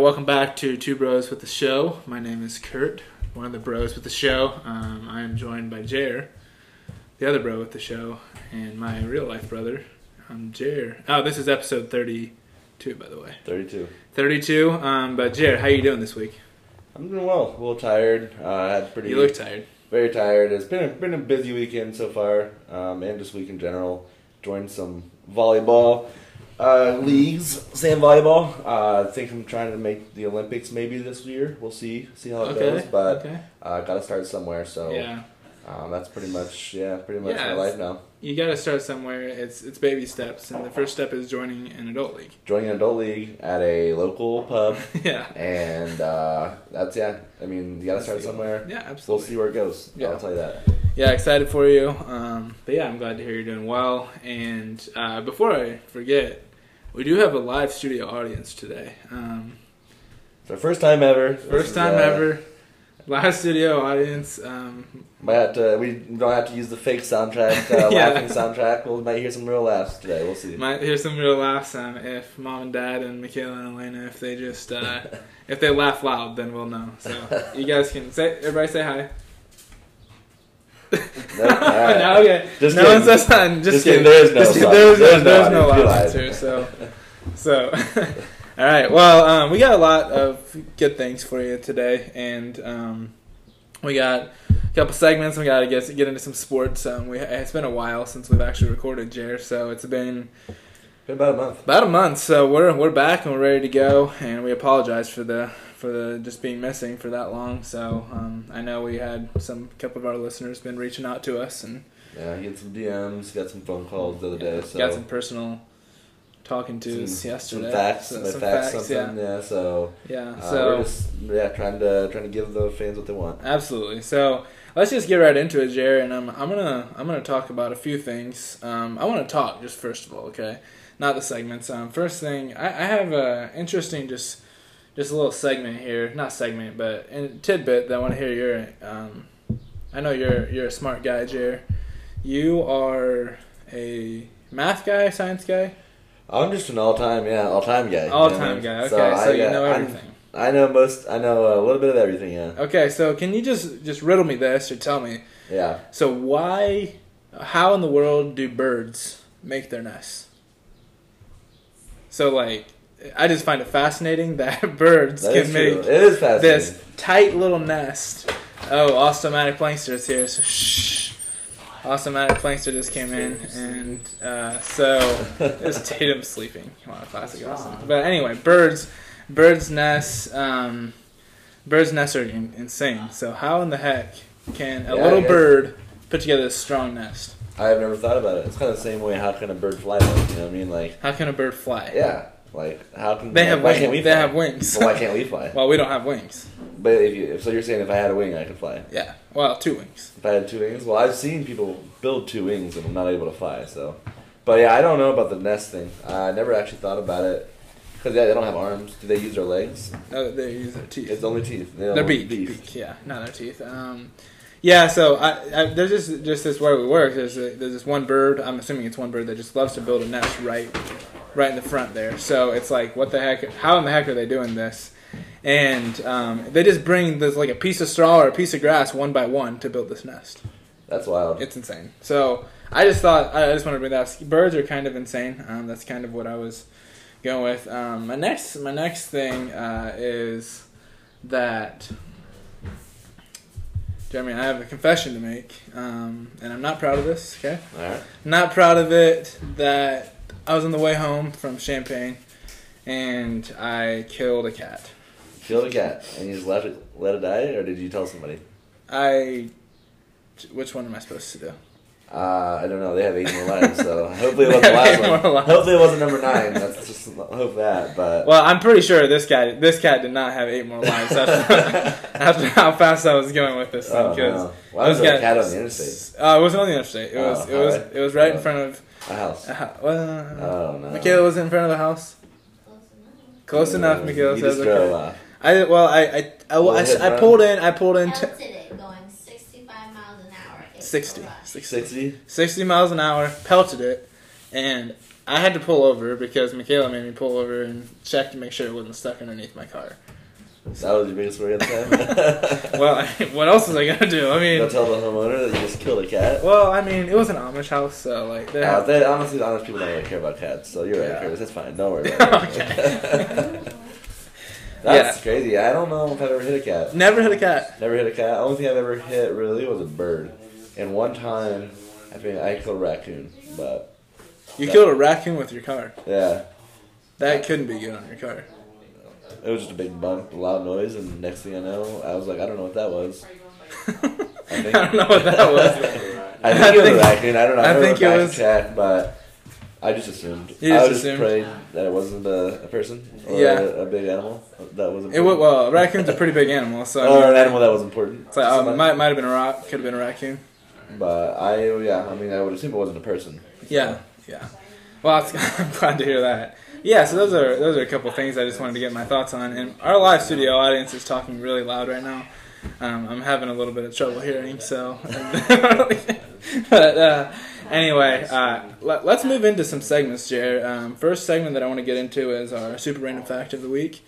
welcome back to Two Bros with the Show. My name is Curt, one of the bros with the show. Um, I am joined by Jer, the other bro with the show, and my real life brother. I'm Jer. Oh, this is episode 32, by the way. 32. 32. Um, but Jer, how are you doing this week? I'm doing well. A little tired. Uh, I had pretty. You look tired. Very tired. It's been a, been a busy weekend so far, um, and this week in general. Joined some volleyball uh, leagues, sand volleyball. Uh, I think I'm trying to make the Olympics maybe this year. We'll see, see how it Okay, goes. But okay. uh, got to start somewhere. So Yeah. um, that's pretty much yeah, pretty much Yeah, my life now. You got to start somewhere. It's it's baby steps, and the first step is joining an adult league. Joining an adult league at a local pub, yeah. and uh, that's yeah. I mean, you got to start somewhere. Yeah, absolutely. We'll see where it goes. Yeah. I'll tell you that. Yeah, excited for you. Um, but yeah, I'm glad to hear you're doing well. And uh, before I forget, we do have a live studio audience today. Um, It's our first time ever. First is, time uh, ever. Live studio audience. Um, Might have to, we don't have to use the fake soundtrack, uh, Yeah. laughing soundtrack. We might hear some real laughs today. We'll see. might hear some real laughs um, if mom and dad and Michaela and Elena, if they just uh, if they laugh loud, then we'll know. So you guys can say everybody say hi. Right. no, okay. Just no kidding. one says hi. Just, Just kidding. kidding. There is no. There's, There's there's, no no answer. So, so, all right. Well, um, we got a lot of good things for you today, and um, we got a couple segments. We got to get get into some sports. Um, we it's been a while since we've actually recorded, Jer. So it's been Been about a month. about a month. So we're we're back and we're ready to go. And we apologize for the for the just being missing for that long. So um, I know we had some couple of our listeners been reaching out to us and Yeah, get some DMs, got some phone calls the other day. So got some personal talking to some, yesterday. some facts, So- some facts, facts, something. Yeah. so Yeah. uh, So we're just yeah trying to trying to give the fans what they want. absolutely. So let's just get right into it, Jerry. And I'm I'm gonna I'm gonna talk about a few things. Um, I want to talk just first of all, okay? Not the segments. Um, first thing, I, I have a interesting just just a little segment here. Not segment, but a tidbit that I want to hear your. Um, I know you're you're a smart guy, Jer. You are a math guy, science guy, I'm just an all time yeah all time guy. you all know? time guy. Okay, So, so, I you know I'm- everything. I know most. I know a little bit of everything. Yeah. Okay, so can you just just riddle me this or tell me? Yeah. So why, how in the world do birds make their nests? So like, I just find it fascinating that birds That is can make It is this tight little nest. Oh, Automatic Plankster's here. So shh. Automatic Plankster just came in, and uh, so it's Tatum sleeping. Wow, classic awesome. But anyway, birds, birds' nests, um, birds' nests are in- insane. So how in the heck can a Yeah, little bird put together a strong nest? I have never thought about it. It's kind of the same way. How can a bird fly? Though, you know what I mean? Like How can a bird fly? yeah, like how can They have why wings. can't we They have wings. Well, why can't we fly? well, we don't have wings. But if you, so you're saying if I had a wing, I could fly. Yeah. Well, two wings. If I had two wings, well, I've seen people build two wings and I'm not able to fly. So, but yeah, I don't know about the nest thing. I never actually thought about it because yeah, they don't have arms. Do they use their legs? No, they use their teeth. It's only teeth. They Their beak, beak, yeah, not their teeth. Um, yeah, so I, I, there's just just this way we work. There's a, there's this one bird. I'm assuming it's one bird that just loves to build a nest right, right in the front there. So it's like, what the heck? How in the heck are they doing this? And um, they just bring this like a piece of straw or a piece of grass one by one to build this nest. That's wild. It's insane. So I just thought I just wanted to bring that. up. Birds are kind of insane. Um, that's kind of what I was going with. Um, my next my next thing uh, is that Jeremy, I have a confession to make, um, and I'm not proud of this. Okay, All right. not proud of it. That I was on the way home from Champaign, and I killed a cat. Killed a cat and you just let it let it die, or did you tell somebody? I. Which one am I supposed to do? Uh, I don't know. They have eight more lives, so hopefully it wasn't the last one. lives. Hopefully it wasn't number nine. That's just hope that. But Well, I'm pretty sure this guy, this cat did not have eight more lives after, after how fast I was going with this thing. oh, Because no. why was there a cat on the interstate? Uh, it wasn't on the interstate. It Oh, was, it was, alright. it was right in Oh. front of. A house. Uh, well, Oh no. Michaela was in front of the house. Close enough, Michaela You says. just drove Okay. off. I well, I I, I, I, Well, I, I pulled in. I pulled in. T- Pelted it going 65 miles an hour. It 60, 60, 60? 60 miles an hour, pelted it, and I had to pull over because Michaela made me pull over and check to make sure it wasn't stuck underneath my car. That was your biggest worry at the time. Well, what else was I gonna do? I Go mean, tell the homeowner that you just killed a cat. well, I mean, it was an Amish house, so like they Uh, they, honestly, the honest people don't really care about cats, so you're right, Yeah. Curtis. That's fine. Don't worry about it. Okay. That's Yeah. crazy. I don't know if I've ever hit a cat. Never hit a cat. Never hit a cat. Only thing I've ever hit really was a bird. And one time, I think I killed a raccoon. But You killed a raccoon with your car. yeah, That couldn't be good on your car. it was just a big bump, a loud noise, and next thing I know, I was like, I don't know what that was. I, think- I don't know what that was. I think it was a raccoon. I don't know. I I, never think it was- check, but I just assumed. You I just just assumed? prayed that it wasn't a, a person or Yeah. a, a big animal that was important. It well, a raccoon's a pretty big animal, so I or mean, an animal that was important. it's like, um, somebody. might might have been a rock, could have been a raccoon. But I, yeah, I mean, I would assume it wasn't a person. Yeah, yeah. Well, I'm glad to hear that. Yeah, so those are those are a couple things I just wanted to get my thoughts on. And our live studio audience is talking really loud right now. Um, I'm having a little bit of trouble hearing, so. but uh, anyway, uh, let, us move into some segments, Jared. Um, first segment that I want to get into is our super random fact of the week.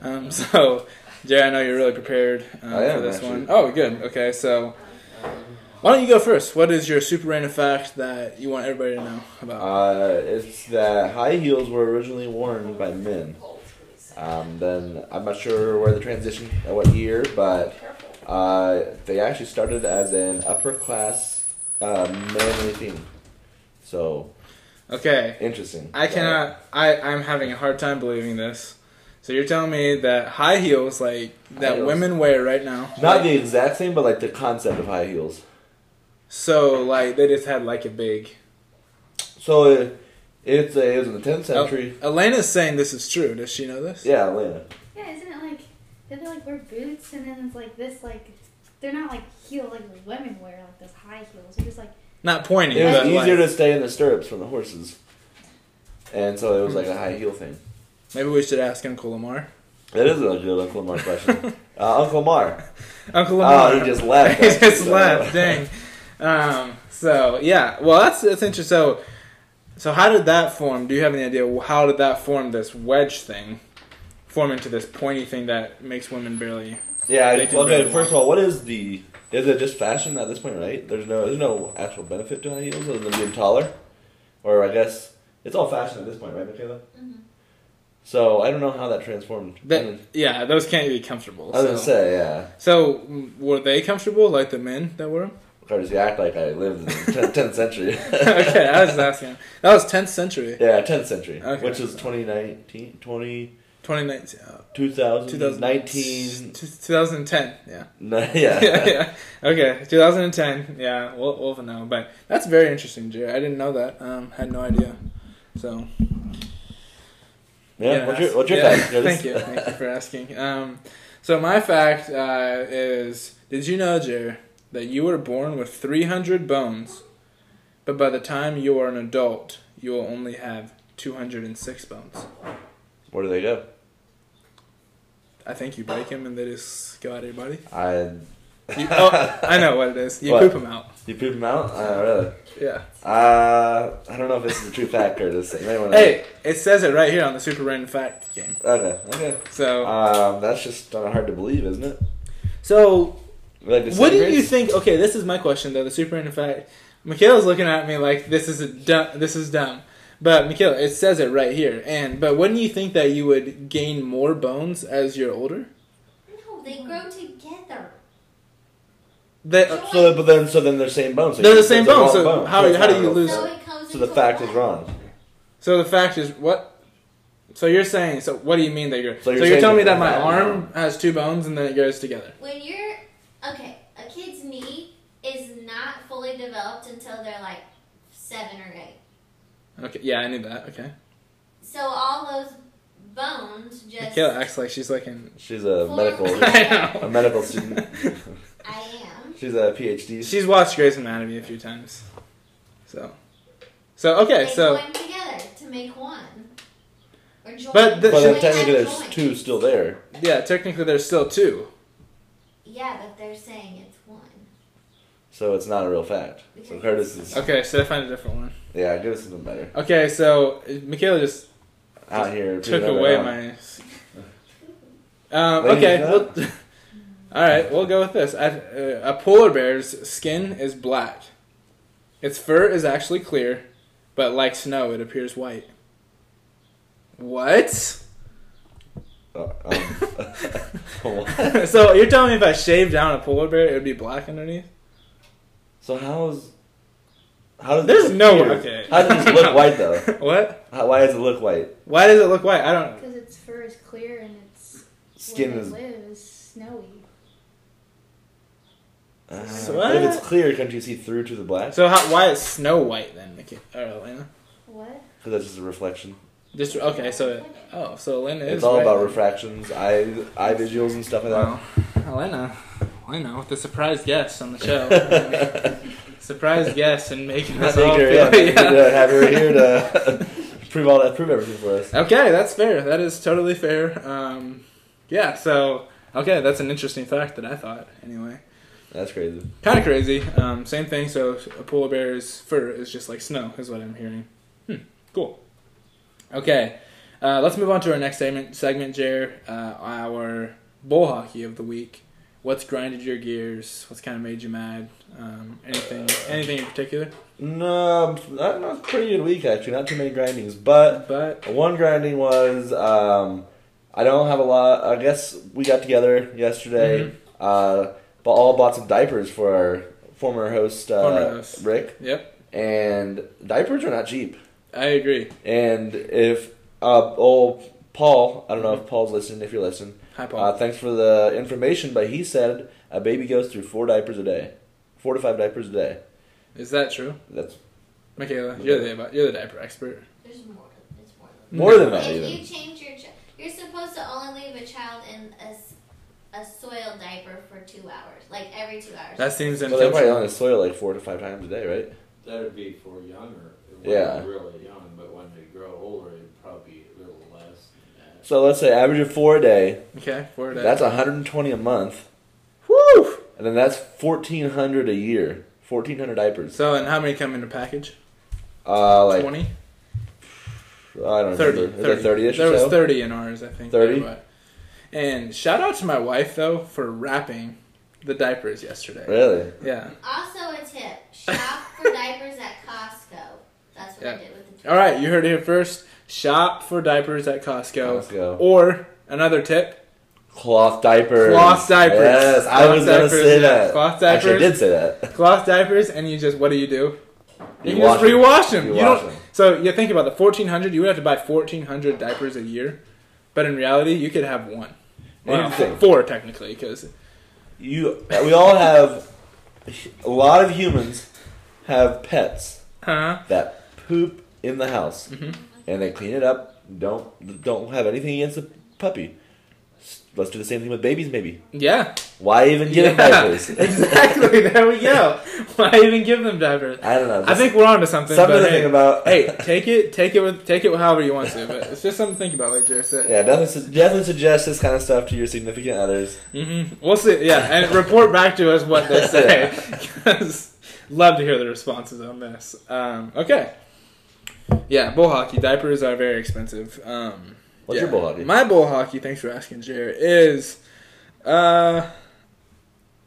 Um, so, Jared, I know you're really prepared uh, for this actually. one. Oh, good. Okay, so. Why don't you go first? What is your super random fact that you want everybody to know about? Uh, it's that high heels were originally worn by men. Um, then I'm not sure where the transition, what year, but uh, they actually started as an upper class uh, manly thing. So Okay, interesting. I cannot. I I'm having a hard time believing this. So you're telling me that high heels, like that heels. women wear right now, Not like- the exact same, but like the concept of high heels. So like they just had like a big. So it, it's a, it was in the 10th century. Oh, Elena's saying this is true. Does she know this? Yeah, Elena. Yeah, isn't it like did they like wear boots and then it's like this like they're not like heel like women wear like those high heels. They're just like Not pointing. It was but easier like, to stay in the stirrups from the horses, and so it was like a high heel thing. Maybe we should ask Uncle Lamar. That is a good Uncle Lamar question. uh, Uncle Mar. Uncle Lamar. Oh, he just left. he just So- left. Dang. Um, so yeah, well that's that's interesting. So, so how did that form? Do you have any idea how did that form? This wedge thing form into this pointy thing that makes women barely. Yeah. I- Okay. really First of all, what is the? Is it just fashion at this point, right? There's no, there's no actual benefit to high heels other than being taller, or I guess it's all fashion at this point, right, Michaela? Mhm. So I don't know how that transformed. That, yeah, those can't be comfortable. I was so. gonna say, yeah. So were they comfortable like the men that were? 'em? Curtis, you act like I lived in the 10th century. okay, I was just asking. That was 10th century, yeah, 10th century, Okay. which is 2019, 20, 2019, uh, 2019. 2010. Yeah. No, yeah, yeah. yeah. Okay, 2010. Yeah, we'll, we'll know. But that's very interesting, Jerry. I didn't know that. Um, had no idea. So Yeah, what's your, what's your yeah. fact? Thank you, thank you for asking. Um, so my fact uh, is: Did you know, Jerry, that you were born with 300 bones, but by the time you are an adult, you will only have 206 bones? Where do they go? I think you break them and they just go out of your body. I. You, oh, I know what it is. You What? poop them out. You poop them out? Uh, really? Yeah. Uh, I don't know if this is a true fact, or You may wanna- Hey, it says it right here on the Super Random Fact game. Okay, okay. So, Um, that's just kind of hard to believe, isn't it? so Like what do you think? Okay, this is my question though. The Super Random Fact. Michaela's looking at me like this is a dumb. This is dumb. But Michaela, it says it right here. And but wouldn't you think that you would gain more bones as you're older? no, they grow together. That So, but then, so then they're same bones. So They're the same it's bones, so bone. how- it's how do you lose- So it So the into fact is wrong. so the fact is what? So you're saying so? What do you mean that you're? So So you're you're, telling me that that my the arm has two bones and then it goes together? When you're okay, a kid's knee is not fully developed until they're like seven or eight. Okay, yeah, I knew that. Okay, So all those bones just Michaela acts like she's like in. She's a Form- medical, I a know. medical student. I am. She's a PhD. She's watched Grey's Anatomy a few times. So, so okay, so. they so join together to make one. Or join. But the- but join then technically, that there's joint. two still there. yeah, technically there's still two. Yeah, but they're saying it's one. So it's not a real fact. So Curtis is Okay, so I find a different one. Yeah, give us something better. Okay, so uh, Michaela just Out here. took proving away everyone my. Um, Ladies, okay, yeah. well, all right, we'll go with this. I, uh, a polar bear's skin is black. Its fur is actually clear, but like snow, it appears white. What? Uh, um, so you're telling me if I shaved down a polar bear, it would be black underneath? So how's how does There's this no appear? okay. How does this look white though? what? How, why does it look white? Why does it look white? I don't. Because its fur is clear and its Skin where is. they live is snowy. Uh, So if it's clear, can't you see through to the black? So how, why is Snow White then, Nikki? Or Elena? What? Because that's just a reflection. Just okay. So oh, so Elena is. It's all right about refractions, eye eye visuals, and stuff like that. Well, Elena, Elena with the surprise guest on the show. surprise guest and making us all feel. her, yeah, yeah. to have her here to prove all that, prove everything for us. Okay, that's fair. That is totally fair. Um, yeah. So okay, that's an interesting fact that I thought. Anyway, That's crazy. kind of crazy. Um, same thing. So a polar bear's fur is just like snow, is what I'm hearing. Hmm. Cool. Okay. Uh, let's move on to our next segment, segment Jer. Uh, our bull hockey of the week. What's grinded your gears? What's kind of made you mad? Um, anything, anything in particular? No, that was pretty good week actually. Not too many grindings, but But one grinding was um, I don't have a lot. I guess we got together yesterday. Mhm. Uh, but all bought some diapers for our former host, uh, Former host. Rick, yep, and diapers are not cheap. I agree. And if uh, old Paul, I don't know if Paul's listening. If you're listening, Hi, Paul. uh, thanks for the information. But he said a baby goes through four diapers a day, four to five diapers a day. is that true, That's Michaela? You're the you're the diaper expert. There's more. It's more. more than that. If Even. you change your, ch- you're supposed to only leave a child in a, s- a soiled diaper for two hours, like every two hours. That seems So they're probably on the soil like four to five times a day, right? That would be for younger. when Yeah. they're Really young, but when they grow older, it'd probably be a little less than that. So let's say average of four a day. Okay, four a day. That's 120 a month, woo. and then that's 1400 a year. 1400 diapers. So, and how many come in a package? Uh, like Twenty. I don't 30, remember. 30. Is it 30ish There or was so? 30 in ours, I think. 30? But- And shout out to my wife, though, for wrapping the diapers yesterday. Really? Yeah. Also, a tip: shop for diapers at Costco. That's what Yeah. I did with the. All right, you heard it here first. Shop for diapers at Costco. Costco. Or another tip, Cloth diapers. Cloth diapers. Yes, I Cloth was gonna say that. Cloth diapers. Actually, I did say that. cloth diapers, and you just what do you do? You, You just rewash them. You You, wash don't. them. So you think about the fourteen hundred. You would have to buy fourteen hundred diapers a year, but in reality, you could have one. Well, four technically, because You, we all have. A lot of humans have pets huh? that poop in the house, Mhm. And they clean it up. Don't don't have anything against the puppy. Let's do the same thing with babies, maybe. Yeah. Why even give them Yeah, diapers? exactly. There we go. Why even give them diapers? I don't know. I think we're on to something. something to hey, think about. hey, take it, take it with, take it however you want to. But it's just something to think about, like Jared said. Yeah, definitely, su- definitely suggest this kind of stuff to your significant others. hmm We'll see. Yeah, and report back to us what they say. love to hear the responses on this. Um, okay. Yeah, bull hockey diapers are very expensive. Um, What's yeah. your bull hockey? My bull hockey. Thanks for asking, Jared. Is uh,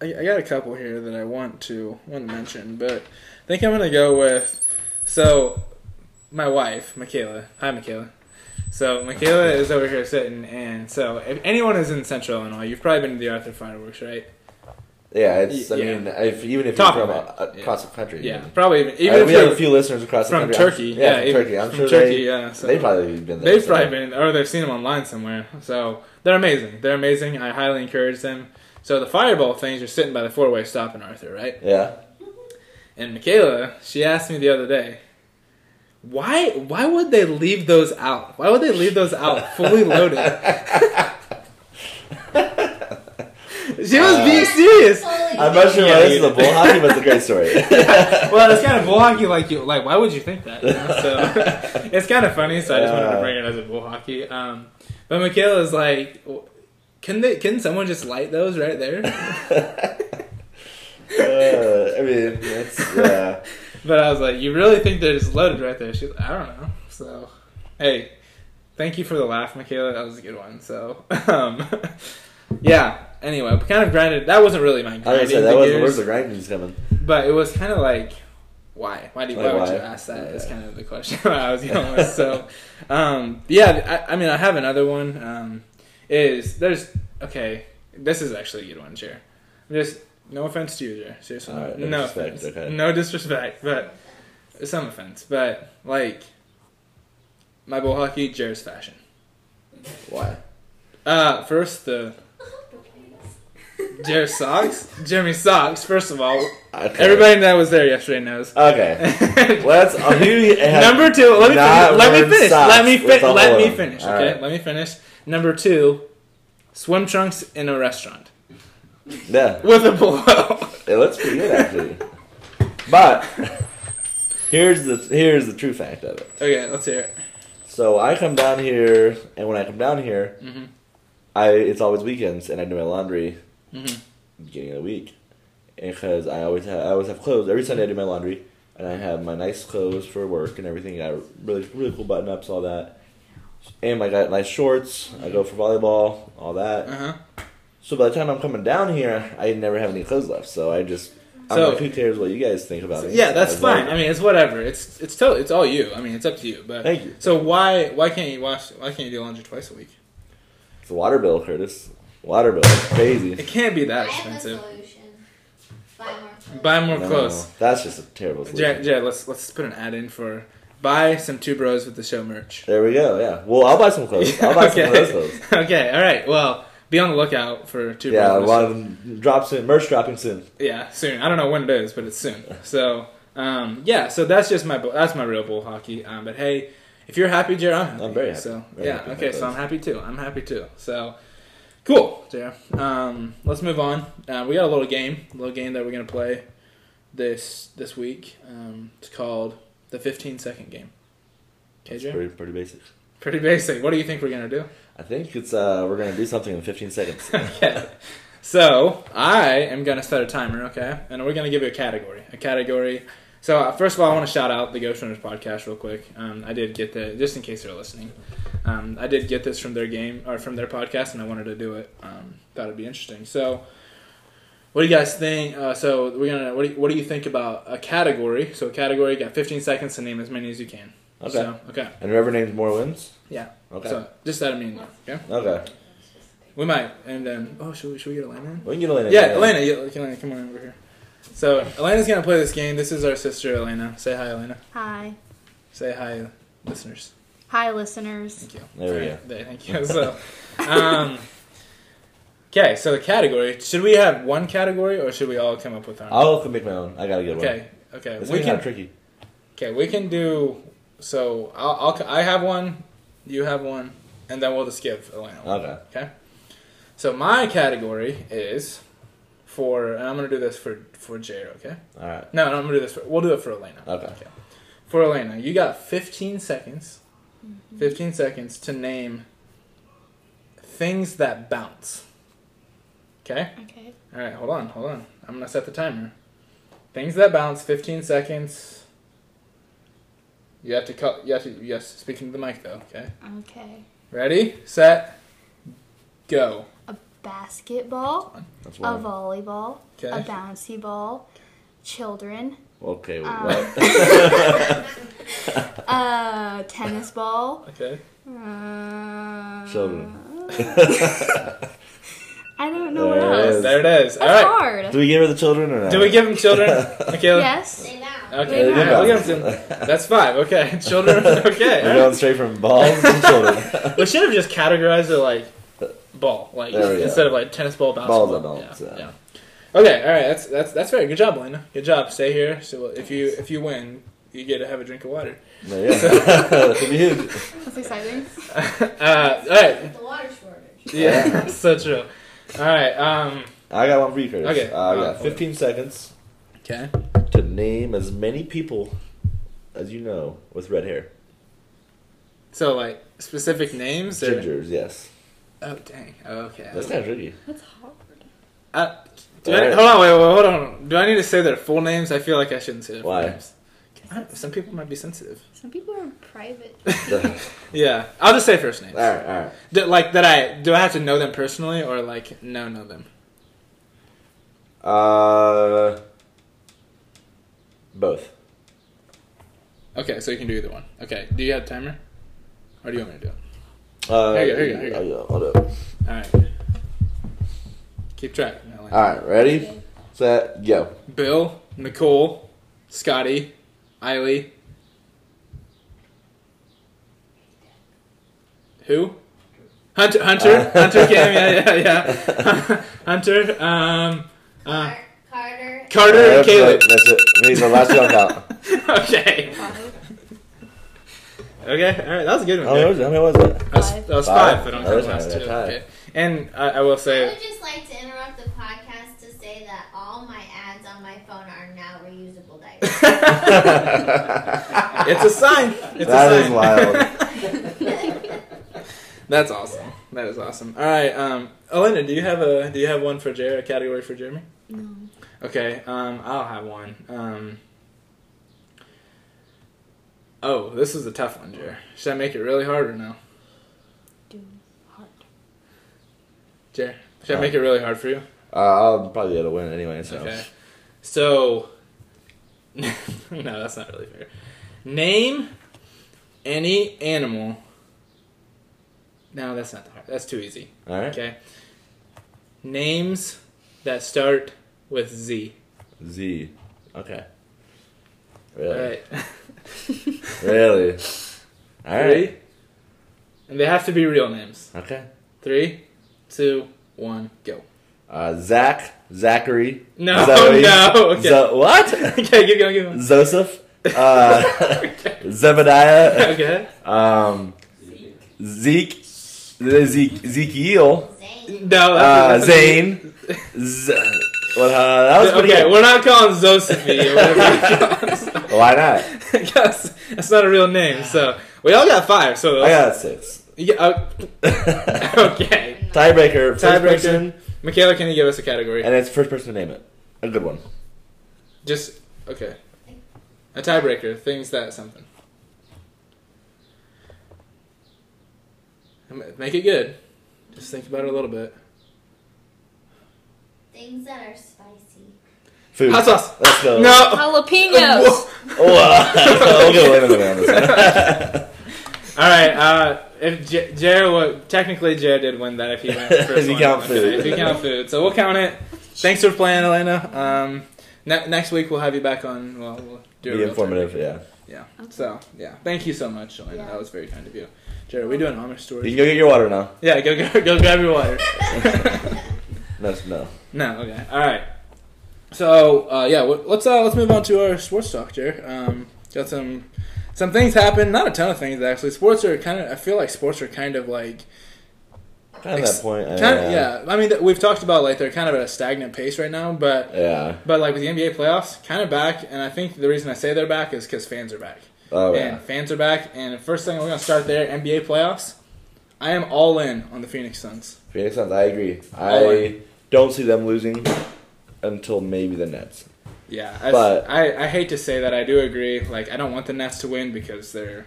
I, I got a couple here that I want to want to mention, but I think I'm gonna go with so my wife, Michaela. Hi, Michaela. So Michaela is over here sitting, and so if anyone is in Central Illinois, you've probably been to the Arthur Fireworks, right? Yeah, it's. I Yeah. mean, if, even if Top you're from it, uh, yeah. across the country. Yeah, probably even, Uh, even if we have a few listeners across the from country. I'm- Turkey. Yeah, Yeah, from Turkey. I'm from sure Turkey. they, yeah, so. they've probably been there. They've so- probably been, or they've seen them online somewhere. So they're amazing. They're amazing. I highly encourage them. So the fireball things are sitting by the four-way stop in Arthur, right? Yeah. And Michaela, she asked me the other day, why why would they leave those out? Why would they leave those out fully loaded? she was Uh, being serious. I'm not sure why this is a bull hockey, but it's a great story. well, it's kind of bull hockey. Like you, like why would you think that? you know? So it's kind of funny. So I just wanted to Uh. bring it as a bull hockey. Um, but Michaela's like, can they? Can someone just light those right there? uh, I mean, it's yeah. but I was like, you really think they're just loaded right there? She's like, I don't know. So, hey, thank you for the laugh, Michaela. That was a good one. So, um, yeah. Anyway, we kind of grinded. That wasn't really my I was say that was where's the grinding's coming. but it was kind of like, why? Why do you, Like, why would you ask that? Is Yeah. kind of the question I was going with. So, um, yeah. I, I mean, I have another one. Um, is there's okay. This is actually a good one, Jer. Just no offense to you, Jer. Seriously, right, no no disrespect, offense. okay. No disrespect, but some offense. But like my bull hockey, Jer's fashion. Why? Uh, first the Jer's socks, Jeremy socks. First of all, Okay. everybody that was there yesterday knows. Okay. Let's. Uh, who Number two, let me finish. Let me finish. Let me fi- let me finish. All Okay, right. let me finish. Number two, swim trunks in a restaurant Yeah, with a below. it looks pretty good actually. But here's the here's the true fact of it. okay, let's hear it. So I come down here, and when I come down here, hmm I it's always weekends, and I do my laundry hmm beginning of the week, because I always have I always have clothes every Sunday. I do my laundry, and I have my nice clothes for work and everything. I really really cool button ups, all that, and I got nice shorts. I go for volleyball, all that. Uh huh. So by the time I'm coming down here, I never have any clothes left. So I just I'm So- like, who cares what you guys think about it? Yeah, that's was like, fine. I mean, it's whatever. It's it's totally it's all you. I mean, it's up to you. But Thank you. so why why can't you wash? Why can't you do laundry twice a week? It's a water bill, Curtis. Water bill, it's crazy. It can't be that have expensive. Buy more clothes. Buy more No. That's just a terrible. Jay, Solution. Jay, let's let's put an ad in for buy some two bros with the show merch. There we go. Yeah. Well, I'll buy some clothes. I'll buy some of those clothes. okay, all right. Well, be on the lookout for two Yeah, a lot of them drop soon. Merch dropping soon. Yeah, soon. I don't know when it is, but it's soon. So, um, yeah. So that's just my bull- that's my real bull hockey. Um, but hey, if you're happy, Jared, I'm happy. I'm very happy. So Very yeah, happy okay. So I'm happy too. I'm happy too. So cool, Jared. Um, let's move on. Uh, we got a little game, a little game that we're gonna play this this week. Um, it's called the 15 second game. Okay, It's pretty pretty basic. Pretty basic. What do you think we're gonna do? I think it's uh we're gonna do something in 15 seconds. okay. So I am gonna set a timer, okay, and we're gonna give you a category. A category. So uh, first of all, I want to shout out the Ghost Runners podcast real quick. Um, I did get the just in case they're listening. Um, I did get this from their game or from their podcast, and I wanted to do it. Um, thought it'd be interesting. So, what do you guys think? Uh, so we're gonna. What do, you, what do you think about a category? So a category, you got 15 seconds to name as many as you can. Okay. So, okay. And whoever names more wins. Yeah. Okay. So just that I mean, okay. okay. We might, and then oh, should we should we get Elena? in? We can get Elena. Yeah, Elena, yeah, Elena, come on over here. So Elena's gonna play this game. This is our sister Elena. Say hi, Elena. Hi. Say hi, listeners. Hi, listeners. Thank you. There we go. There, thank you. So, um, okay. So the category. Should we have one category, or should we all come up with our? own? I'll make my own. I got a good one. Okay. Okay. This we is kind of can. tricky. Okay, we can do. So I'll, I'll. I have one. You have one, and then we'll just give Elena one. Okay. So my category is for, and I'm gonna do this for for Jared. Okay. All right. No, no, I'm gonna do this. For, we'll do it for Elena. Okay. For Elena, you got 15 seconds. 15 seconds to name things that bounce. Okay. Okay. All right. Hold on. Hold on. I'm gonna set the timer. Things that bounce. 15 seconds. You have to cut. You have to. Yes. Speaking to the mic though. Okay. Okay. Ready. Set. Go. A basketball, That's a volleyball, a bouncy ball, children, Okay. Um, what? a tennis ball, Okay. uh, Children. I don't know what There it else. is. There it is. All That's right. hard. Do we give her the children or not? Do we give them children? Michaela? Yes. Okay. They all right, bounce. we'll give them. That's five. Okay. Children. Okay. We're going straight from balls to children. We should have just categorized it like ball, like There we go. instead of like tennis ball, basketball. Balls and balls, Yeah, yeah. yeah. Okay, all right. That's that's that's very good job, Elena. Good job. Stay here. So if you if you win, you get to have a drink of water. No, yeah. that could be huge. That's exciting. uh, all right. The water shortage. Yeah, so true. All right. Um. I got one for you, Curtis. Okay. Uh, I Uh, got 15 seconds Okay. to name as many people as you know with red hair. So like specific names. Or, Gingers, yes. oh dang. Okay. That's not of tricky. That's hard. Uh, do All I, right. hold on, wait, wait, hold on. Do I need to say their full names? I feel like I shouldn't say their Why? full names. I some people might be sensitive. Some people are private. Yeah, I'll just say first names. all right, all right. Do, like that, I do I have to know them personally or like no know them? Uh, both. Okay, so you can do either one. Okay, do you have a timer, or do you want me to do it? Uh, Here you go, here you go, here you go. I'll I'll do it. All right. Keep track. Ellen. All right, ready, set, go. Bill, Nicole, Scotty, Eiley. Who? Hunter, Hunter, Uh. Hunter Cam, yeah, yeah, yeah. Hunter, um, uh, Car- Carter. Carter, and That's Caleb. it, That's it. Me, the last one count. okay. Okay, all right, that was a good one. How many was it? How many was? That was, Five. that was Five? five, but I'm That was last five, two. that's high. Okay. And I, I will say. I would just like to interrupt the podcast to say that all my ads on my phone are now reusable diapers. it's a sign. It's That a is wild. That's awesome. That is awesome. All right, um, Elena, do you have a do you have one for Jeremy? A category for Jeremy? No. Okay, um, I'll have one. Um, oh, this is a tough one, Jer. Should I make it really hard or no? Do hard. Jer, should I make it really hard for you? Uh, I'll probably be able to win anyway. So. Okay. So, no, that's not really fair. Name any animal. No, that's not hard. That's too easy. All right. Okay. Names that start with Z. Z. Okay. Really? right. Really? All right. Three. And they have to be real names. Okay. Three, two, one, go. Uh, Zach, Zachary. No, Zoe, no. Okay. Zo- what? okay, keep going, keep going. Joseph. Uh, Zebediah. Okay. Um, Zeke. Zeke. Ezekiel. Zane. No, Uh, Zane. Z- well, uh, that was okay, good. we're not calling or. Why not? Because that's not a real name. So we all got five. So I got six. Yeah, uh, okay. Tiebreaker. First Tiebreaker. person, Michaela, can you give us a category? and it's first person to name it. A good one. Just okay. A tiebreaker. Things that something. Make it good. Just think about it a little bit. Things that are spicy. Food. Hot sauce. Let's go. No. Jalapenos. Whoa. Wow. we'll go in a minute on this one. All right. Uh, if J- Jared, well, technically Jared did win that if he went first If you count food. If you count food, so we'll count it. Thanks for playing, Elena. Um, ne- next week we'll have you back on. Well, we'll do a Be informative, tiebreaker. yeah. Yeah. So yeah, thank you so much, Elena. Yeah. That was very kind of you. Jared, are we doing Amish You stories? can go get your water now. Yeah, go go go grab your water. No, no. no, okay, all right. So uh, yeah, w- let's uh, let's move on to our sports talk, Jared. Um, got some some things happen. Not a ton of things actually. Sports are kind of. I feel like sports are kind of like Kind of Ex- that point. kind of yeah. I mean, th- we've talked about like they're kind of at a stagnant pace right now, but Yeah. but like with the NBA playoffs, kind of back. And I think the reason I say they're back is because fans are back. Oh, and yeah. fans are back. And the first thing we're gonna start there, NBA playoffs. I am all in on the Phoenix Suns. Phoenix Suns, I agree. All I don't see them losing until maybe the Nets. Yeah, I, But- I, I hate to say that I do agree. Like I don't want the Nets to win because they're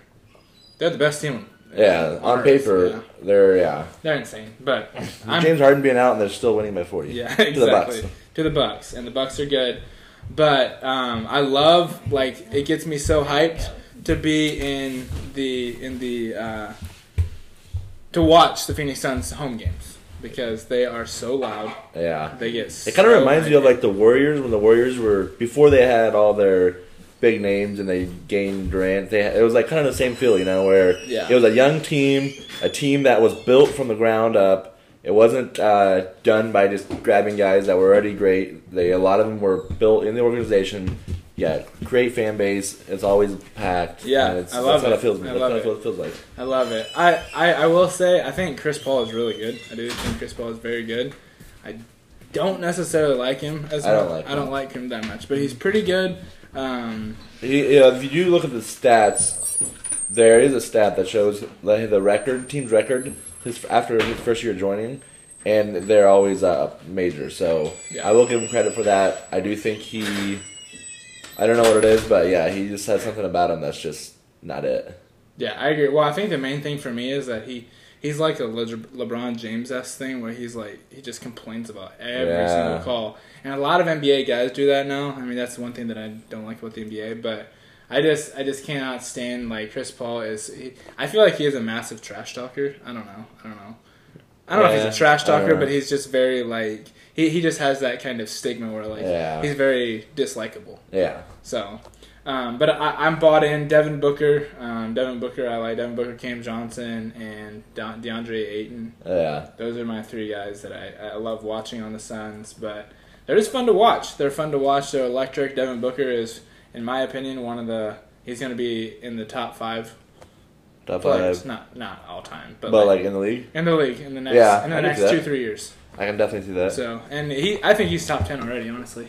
they're the best team. Yeah, on earth. paper, yeah. they're, yeah. they're insane. But James Harden being out and they're still winning by 40. Yeah, To the Bucks. exactly. To the Bucks, and the Bucks are good. But um, I love like it gets me so hyped to be in the in the uh, to watch the Phoenix Suns home games because they are so loud. Yeah. They get. It kind of reminds me of like the Warriors when the Warriors were before they had all their big names and they gained Durant. They it was like kind of the same feel, you know, where Yeah. it was a young team, a team that was built from the ground up. It wasn't uh, done by just grabbing guys that were already great. They a lot of them were built in the organization. Yeah, great fan base. It's always packed. Yeah, it's, I love that's it. What it feels, I that's love what it. feels- like. I love it. I, I, I will say I think Chris Paul is really good. I do think Chris Paul is very good. I don't necessarily like him as I don't like I don't him. like him that much, but he's pretty good. Um, He, yeah, if you look at the stats, there is a stat that shows the, the record, team's record, his, after his first year joining, and they're always uh, major. So Yeah. I will give him credit for that. I do think he, I don't know what it is, but yeah, he just has something about him that's just not it. Yeah, I agree. Well, I think the main thing for me is that he he's like a Le- LeBron James s thing where he's like he just complains about every Yeah. single call, and a lot of NBA guys do that now. I mean, that's one thing that I don't like about the NBA, but. I just, I just cannot stand like Chris Paul is. He, I feel like he is a massive trash talker. I don't know. I don't know. I don't know if he's a trash talker, but he's just very like he, he just has that kind of stigma where like Yeah. he's very dislikable. Yeah. So, um, but I, I'm bought in. Devin Booker, um, Devin Booker, I like Devin Booker, Cam Johnson, and De- DeAndre Ayton. Yeah. Those are my three guys that I, I love watching on the Suns. But they're just fun to watch. They're fun to watch. They're electric. Devin Booker is, in my opinion, one of the. He's going to be in the top five Top players. five. Not not all time, but, But like, like in the league, in the league in the next Yeah, in the I next two three years. I can definitely see that. So and he, I think he's top ten already. Honestly,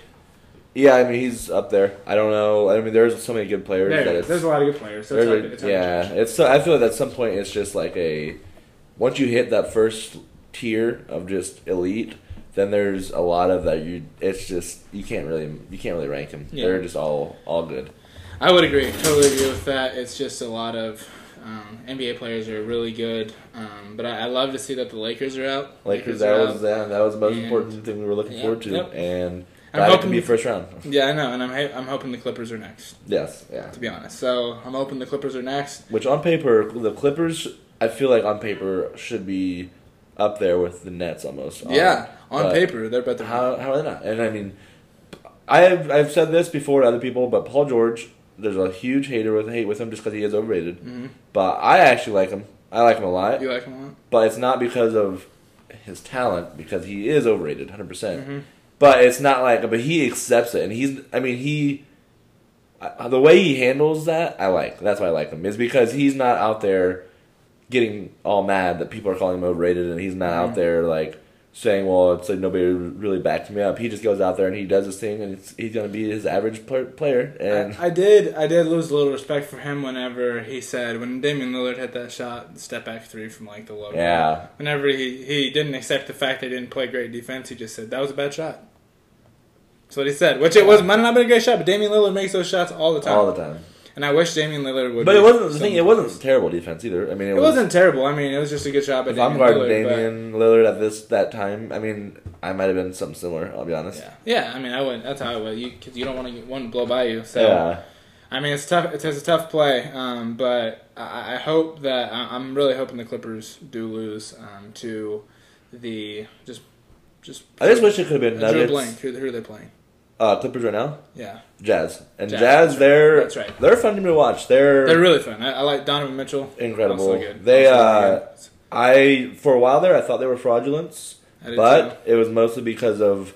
Yeah, I mean he's up there. I don't know. I mean there's so many good players that there, there's a lot of good players. So it's hard, a- it's yeah, it's. I feel like at some point it's just like a once you hit that first tier of just elite, then there's a lot of that you. It's just you can't really you can't really rank them. Yeah. They're just all all good. I would agree. Totally agree with that. It's just a lot of um, NBA players are really good, um, but I, I love to see that the Lakers are out. Lakers that are was that, that was the most And- important thing we were looking Yep, forward to, yep. and I'm that hoping- be first round. Yeah, I know, and I'm I'm hoping the Clippers are next. Yes, yeah. To be honest, so I'm hoping the Clippers are next. Which on paper, the Clippers, I feel like on paper should be up there with the Nets almost. yeah, on paper they're better. How how are they not? And I mean, I've I've said this before to other people, but Paul George, there's a huge hater with hate with him just because he is overrated. hmm But I actually like him. I like him a lot. You like him a lot? But it's not because of his talent, because he is overrated, hundred percent. hmm But it's not like, but he accepts it, and he's. I mean, he. The way he handles that, I like. That's why I like him. Is because he's not out there getting all mad that people are calling him overrated, and he's not Mhm. out there like saying, "Well, it's like nobody really backed me up." He just goes out there and he does his thing, and it's, he's gonna be his average pl- player. And I, I did I did lose a little respect for him whenever he said when Damian Lillard hit that shot step back three from like the logo. yeah, Whenever he he didn't accept the fact they didn't play great defense, he just said that was a bad shot. That's what he said. Which it was might not have been a great shot, but Damian Lillard makes those shots all the time. all the time. And I wish Damian Lillard would. But it wasn't the thing. It wasn't terrible defense either. I mean, it, It was, wasn't terrible. I mean, it was just a good shot If I'm guarding but- Damian Lillard at this that time, I mean, I might have been something similar. I'll be honest. Yeah, yeah. I mean, I would. That's how I would. You because you don't want to get one blow by you. So yeah. I mean, it's tough. It's, it's a tough play. Um, but I, I hope that I- I'm really hoping the Clippers do lose um, to the just just. I just wish it could have been Nuggets. blank. Who, who are they playing? Uh, Clippers right now. Yeah, Jazz and Jazz, Jazz, they're That's right. they're fun to watch. They're, they're really fun. I, I like Donovan Mitchell. incredible. They uh. I for a while there I thought they were fraudulence, I but it was mostly because of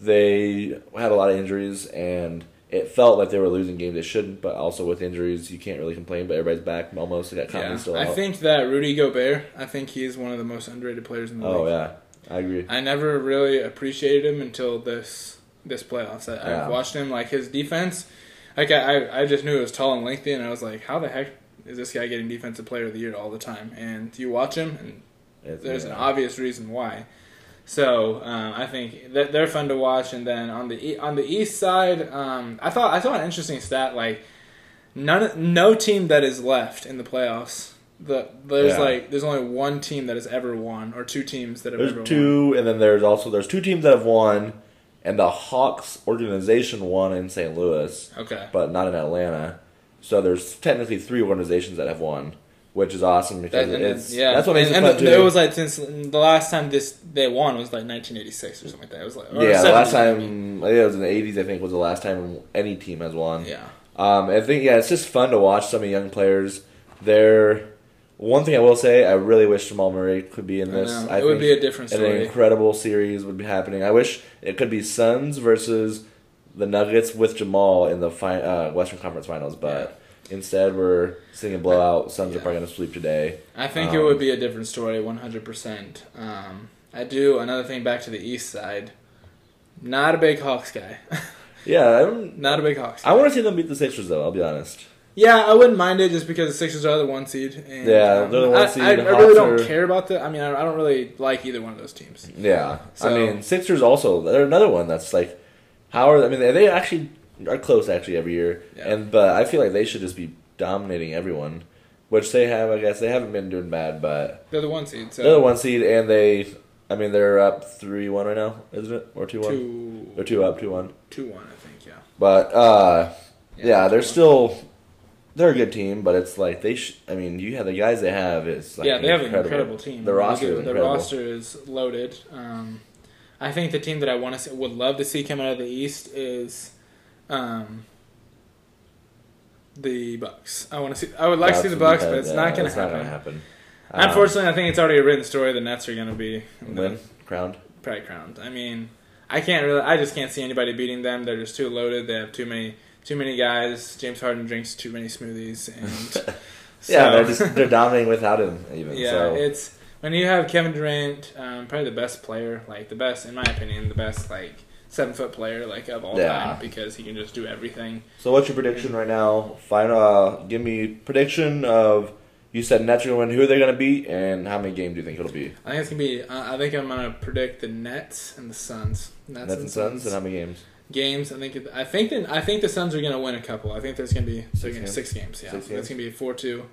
they had a lot of injuries and it felt like they were losing games they shouldn't. But also with injuries, you can't really complain. But everybody's back almost. They got. Conley Yeah, still I out. think that Rudy Gobert. I think he's one of the most underrated players in the oh league. Oh, yeah, I agree. I never really appreciated him until this this playoffs. I, Yeah. I watched him like his defense. Like I, I, just knew it was tall and lengthy, and I was like, how the heck is this guy getting defensive player of the year all the time? And you watch him, and It's- there's an obvious reason why. So um, I think that they're fun to watch. And then on the e- on the east side, um, I thought I saw an interesting stat. Like none no team that is left in the playoffs. The there's Yeah. like there's only one team that has ever won, or two teams that have ever There's won. two, and then there's also there's two teams that have won, and the Hawks organization won in St. Louis, Okay. but not in Atlanta. So there's technically three organizations that have won, which is awesome because That- it's yeah, that's what makes and, it and fun the- too. It was like since the last time this they won was like 1986 or something like that. It was like yeah, the 70s, last time I think it was in the '80s. I think was the last time any team has won. Yeah, Um, I think yeah, it's just fun to watch some of the young players. They're one thing I will say, I really wish Jamal Murray could be in this. I it would be a different story. an incredible series would be happening. I wish it could be Suns versus the Nuggets with Jamal in the fi- uh, Western Conference Finals, but instead we're seeing a blowout. Suns are probably going to sleep today. I think it Um, would be a different story, 100%. Um, I do another thing back to the east side. Not a big Hawks guy. Yeah, I'm, Not a big Hawks. I want to see them beat the Sixers though. I'll be honest. Yeah, I wouldn't mind it just because the Sixers are the one seed. And, Yeah, um, they're the one I, seed, I, I really don't are- care about the. I mean, I, I don't really like either one of those teams. Yeah, So- I mean Sixers also. They're another one that's like, how are I mean they actually are close actually every year. Yeah. And but I feel like they should just be dominating everyone, which they have. I guess they haven't been doing bad, but They're the one seed. So they're the one seed, and they. I mean, they're up three one right now, isn't it, or two one? two, They're two up, two one. two one, I think. Yeah. But uh, yeah, they're 2-1. still. They're a good team, but it's like they. Sh- I mean, you have the guys they have. is like yeah, they have an incredible team. The roster is the roster is loaded. Um, I think the team that I want to see, would love to see come out of the East is um, the Bucks. I want to see. I would like to see the Bucks, but it's not going to happen. gonna happen. Um, Unfortunately, I think it's already a written story. The Nets are going to be win crowned. probably crowned. I mean, I can't really. I just can't see anybody beating them. They're just too loaded. They have too many too many guys. James Harden drinks too many smoothies, and Yeah, they're just they're dominating without him even. yeah, so. it's when you have Kevin Durant, um, probably the best player, like the best in my opinion, the best like seven foot player like of all Yeah. time because he can just do everything. So what's your prediction right now? Final, uh, give me prediction of. You said Nets are gonna win. Who are they gonna beat, and how many games do you think it'll be? I think it's gonna be. Uh, I think I'm gonna predict the Nets and the Suns. Nets, and Suns, and how many games? Games. I think. it- I think. That, I think the Suns are gonna win a couple. I think there's gonna be Six six, games? six games. Yeah, Six games? gonna be four two.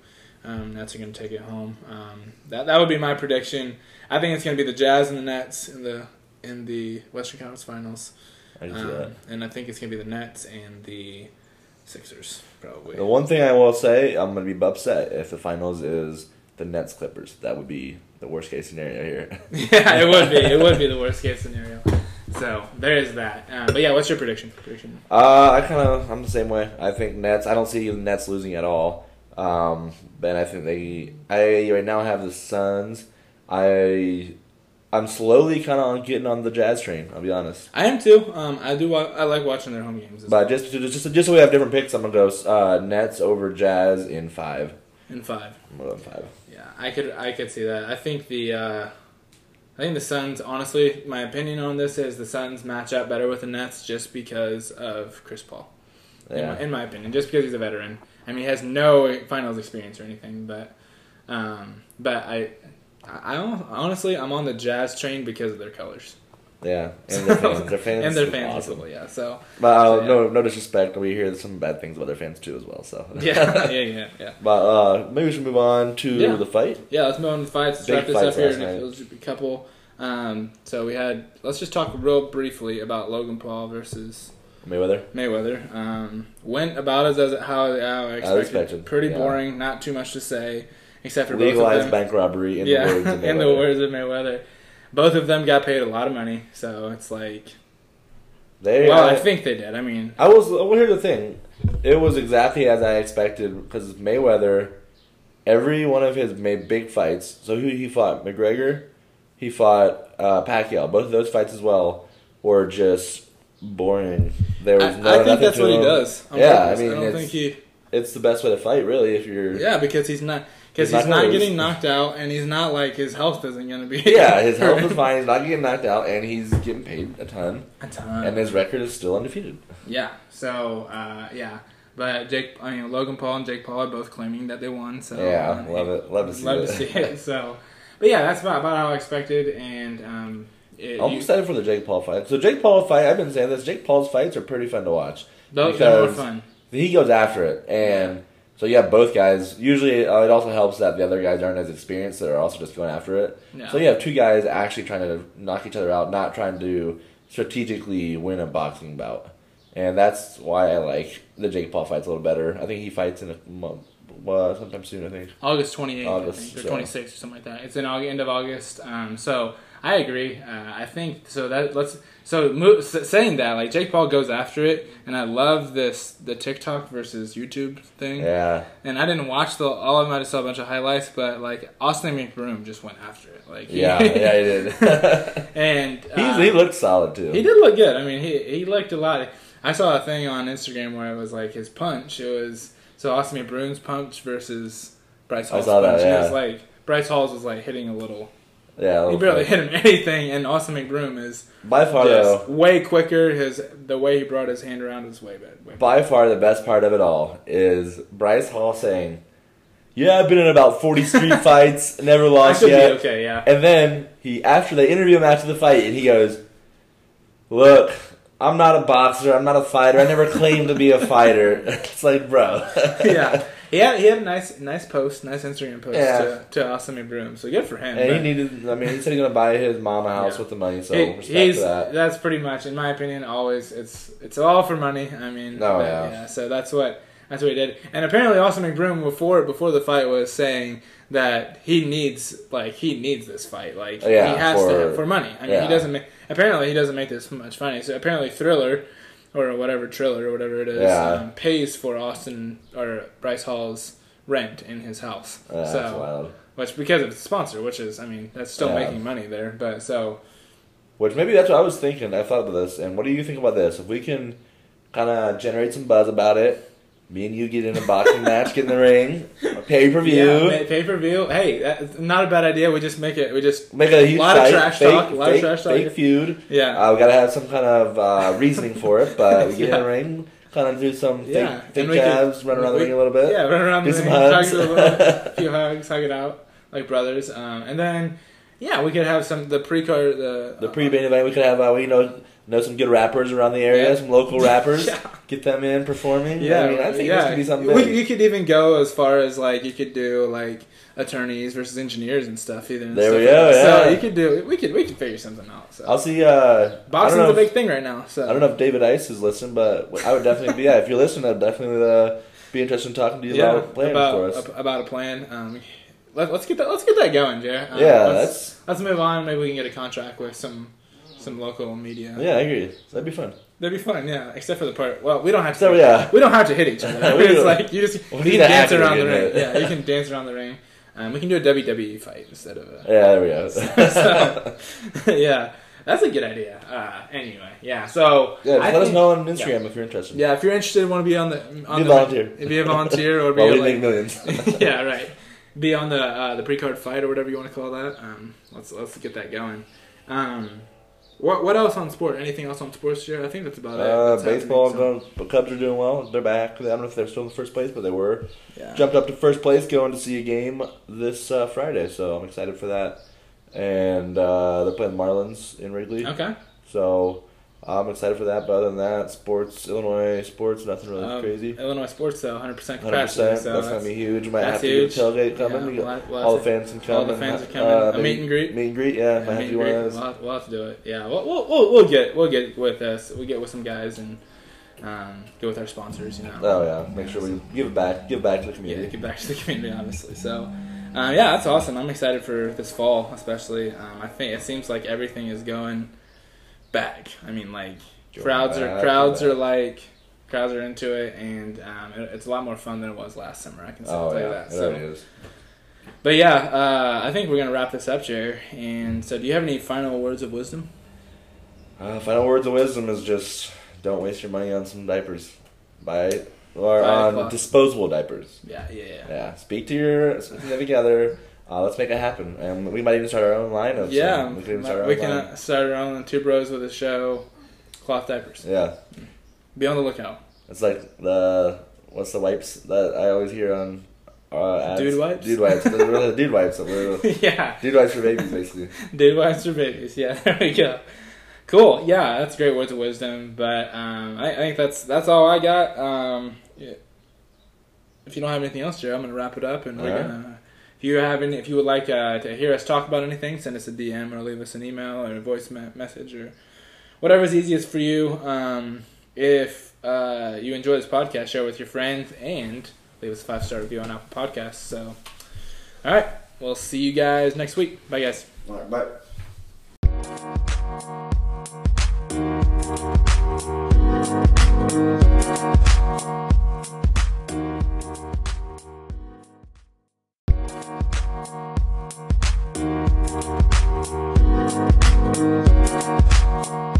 Um, Nets are gonna take it home. Um, that that would be my prediction. I think it's gonna be the Jazz and the Nets in the in the Western Conference Finals. I Um, that. and I think it's gonna be the Nets and the Sixers probably. The one thing I will say, I'm gonna be upset if the finals is the Nets Clippers. That would be the worst case scenario here. yeah, it would be. It would be the worst case scenario. So there is that. Um, but yeah, what's your prediction? Prediction. Uh, I kind of I'm the same way. I think Nets. I don't see the Nets losing at all. Um, but I think they. I right now have the Suns. I. I'm slowly kind of getting on the Jazz train. I'll be honest. I am too. Um, I do. Wa- I like watching their home games. As But well. just just just so we have different picks, I'm gonna go uh, Nets over Jazz in five. in five. I'm gonna go five. Yeah, I could. I could see that. I think the. Uh, I think the Suns. Honestly, my opinion on this is the Suns match up better with the Nets just because of Chris Paul. In, my, in my opinion, just because he's a veteran. I mean, he has no finals experience or anything, but, um, but I, I honestly, I'm on the Jazz train because of their colors Yeah, and their fans. Their fans and their fans awesome. Yeah, so But uh, So, yeah. no, no disrespect. We hear some bad things about their fans too, as well. So yeah, yeah, yeah, yeah. But uh, maybe we should move on to Yeah. the fight. Yeah, let's move on to the fights. Let's Big wrap this up here. last and night. There's a couple. Um, so we had. Let's just talk real briefly about Logan Paul versus Mayweather. Mayweather. Um, went about as, as how, I expected. expected, Pretty yeah. boring. Not too much to say, except for Legalized both of them. bank robbery in yeah, the words in the words of Mayweather. Both of them got paid a lot of money, so it's like. They, Well, I, I think they did. I mean, I was. Well, here's the thing. It was exactly as I expected because Mayweather, every one of his made big fights. So who he fought? McGregor. He fought uh, Pacquiao. Both of those fights as well were just boring. There was I, no. I think that's what he them. does. on Yeah. I mean, I don't think he. It's the best way to fight, really. If you're. Yeah, because he's not because He's not not getting knocked out, and he's not like his health isn't going to be. Yeah, his health is fine. He's not getting knocked out, and he's getting paid a ton. A ton. And his record is still undefeated. yeah. So uh, yeah, but Jake, I mean Logan Paul and Jake Paul are both claiming that they won. So Yeah, love it. Love to see it. Love it. to see it. So, but yeah, that's about, about how I expected, and um, it, I'm you, excited for the Jake Paul fight. So Jake Paul fight, I've been saying this. Jake Paul's fights are pretty fun to watch. those they're more fun. He goes after it, and so you have both guys. Usually, uh, it also helps that the other guys aren't as experienced; that are also just going after it. Yeah. So you have two guys actually trying to knock each other out, not trying to strategically win a boxing bout. And that's why I like the Jake Paul fights a little better. I think he fights in a month, well, sometime soon. I think. August 28th, August, I think, or so- 26th, or something like that. It's in August, end of August. Um, so I agree. Uh, I think so. That let's so mo- saying that like Jake Paul goes after it, and I love this the TikTok versus YouTube thing. Yeah, And I didn't watch the all of them. I just saw a bunch of highlights, but like Austin McBroom just went after it. Like he- yeah, yeah. He did. and uh, he looked solid too. he did look good. I mean, he he looked a lot. I saw a thing on Instagram where it was like his punch. It was so Austin McBroom's punch versus Bryce I Hall's saw that, punch. And it was yeah. like Bryce Hall's was like hitting a little. Yeah, He barely hit him anything, and Austin McBroom is By far, though, way quicker. His the way he brought his hand around was way better. Way by far the best part of it all is Bryce Hall saying, "Yeah, I've been in about forty street fights, never lost yet." be okay. Yeah. And then he, after they interview him after the fight, and he goes, "Look, I'm not a boxer. I'm not a fighter. I never claimed to be a fighter. It's like, bro. yeah, he had he had a nice nice post, nice Instagram post Yeah. to to Austin McBroom. So good for him. And he needed. I mean, he said he's gonna buy his mom a house Yeah. with the money. So he's that. that's pretty much, in my opinion, always it's it's all for money. I mean, Oh, but, yeah. So that's what that's what he did. And apparently, Austin McBroom before before the fight was saying that he needs like he needs this fight. Like Yeah, he has for- to for money. I mean, yeah. he doesn't make apparently he doesn't make this much money. So apparently, Thriller. Or whatever Triller or whatever it is Yeah. um, pays for Austin or Bryce Hall's rent in his house. Yeah, that's so wild. which because of the sponsor, which is I mean that's still Yeah. making money there. But so Which maybe that's what I was thinking. I thought about this. And what do you think about this? If we can kind of generate some buzz about it, me and you get in a boxing match, get in the ring, pay per view, Yeah, pay per view. Hey, that's not a bad idea. We just make it. We just make a huge Lot of trash fake, talk, A lot of trash talk. fake feud. yeah, Uh, we gotta have some kind of uh, reasoning for it, but we get in the ring, kind of do some fake, Yeah, fake and we could- jabs, run around we- the ring a little bit. yeah. Run around Do the some ring, hugs. hug a, little, a few hugs, hug it out like brothers, um, and then yeah, we could have some the pre card the The pre-main event, we could have uh, we know know some good rappers around the area, Yeah. some local rappers, Yeah. get them in performing. Yeah, I mean, I think yeah. this could be something We- you could even go as far as like you could do like attorneys versus engineers and stuff. Either and There we go, like that. So yeah. you could do we could we could figure something out. So I'll see. Uh, boxing's a big if- thing right now. So I don't know if David Ice is listening, but I would definitely be. Yeah, if you're listening, I'd definitely uh, be interested in talking to you yeah, about a plan about for us. ab- about a plan. Um, let, let's get that let's get that going, Jay. Um, yeah, let's, let's move on. Maybe we can get a contract with some some local media. yeah, I agree. That'd be fun. That'd be fun. Yeah, except for the part. Well, we don't have to. So yeah, We don't have to hit each other. We it's like you just We you can dance around the ring. Yeah, you can dance around the ring. Um, we can do a WWE fight instead of a. yeah, there we go. So- yeah, that's a good idea. Uh, anyway, yeah. So yeah, let us know on Instagram if you're interested. Yeah, if you're interested, want to be on the on Be a the volunteer. be a volunteer or be Well, we like, make millions. yeah, right. Be on the uh, the pre-card fight or whatever you want to call that. Um, let's let's get that going. Um, what what else on sport? Anything else on sports here? I think that's about it. Uh, That's happening, baseball, so- the Cubs are doing well. They're back. I don't know if they're still in first place, but they were. Yeah. Jumped up to first place, going to see a game this uh, Friday, so I'm excited for that. And uh, they're playing Marlins in Wrigley, Okay. so I'm excited for that. But other than that, sports, Illinois sports, nothing really Um, crazy. Illinois sports though, 100 percent 100%. So that's gonna be huge. We might that's have to huge. get a tailgate yeah, coming. we'll have- we'll all the fans can come. all the and, fans are coming. uh, A meet and greet? Meet and greet. Yeah, Yeah, might have meet to one of those. We'll have, we'll have to do it. Yeah, we'll, we'll, we'll, we'll get we'll get with us. We get with some guys and um, get with our sponsors. You know. Oh yeah, make sure we give it back. Give back to the yeah, community. get back to the community, obviously. So, um, yeah, that's awesome. I'm excited for this fall, especially. Um, I think it seems like everything is going back. I mean, like crowds are crowds are like crowds are into it, and um, it, it's a lot more fun than it was last summer. I can Oh tell yeah, you that. So, already is. but yeah, uh, I think we're gonna wrap this up, Jer. And so, do you have any final words of wisdom? Uh, final words of wisdom is just don't waste your money on some diapers. Buy or a on cloth. disposable diapers. Yeah, yeah, yeah. Yeah, speak to your significant other. Uh, let's make it happen, and we might even start our own line of. Yeah, we can even start our we own can line. uh, start our own two bros with a show, cloth diapers. Yeah, Be on the lookout. it's like the what's the wipes that I always hear on. Uh, ads? Dude wipes? Dude wipes. They're dude wipes. Yeah, Dude wipes for babies, basically. dude wipes for babies. Yeah, there we go. Cool. Yeah, that's great words of wisdom. But um, I, I think that's that's all I got. Um, yeah. If you don't have anything else, Jerry, I'm gonna wrap it up, and we're All right. gonna. If you have any, if you would like uh, to hear us talk about anything, send us a DM or leave us an email or a voice me- message or whatever is easiest for you. Um, if uh, you enjoy this podcast, share it with your friends and leave us a five star review on Apple Podcasts. So, all right, we'll see you guys next week. Bye, guys. All right, bye. Thank you.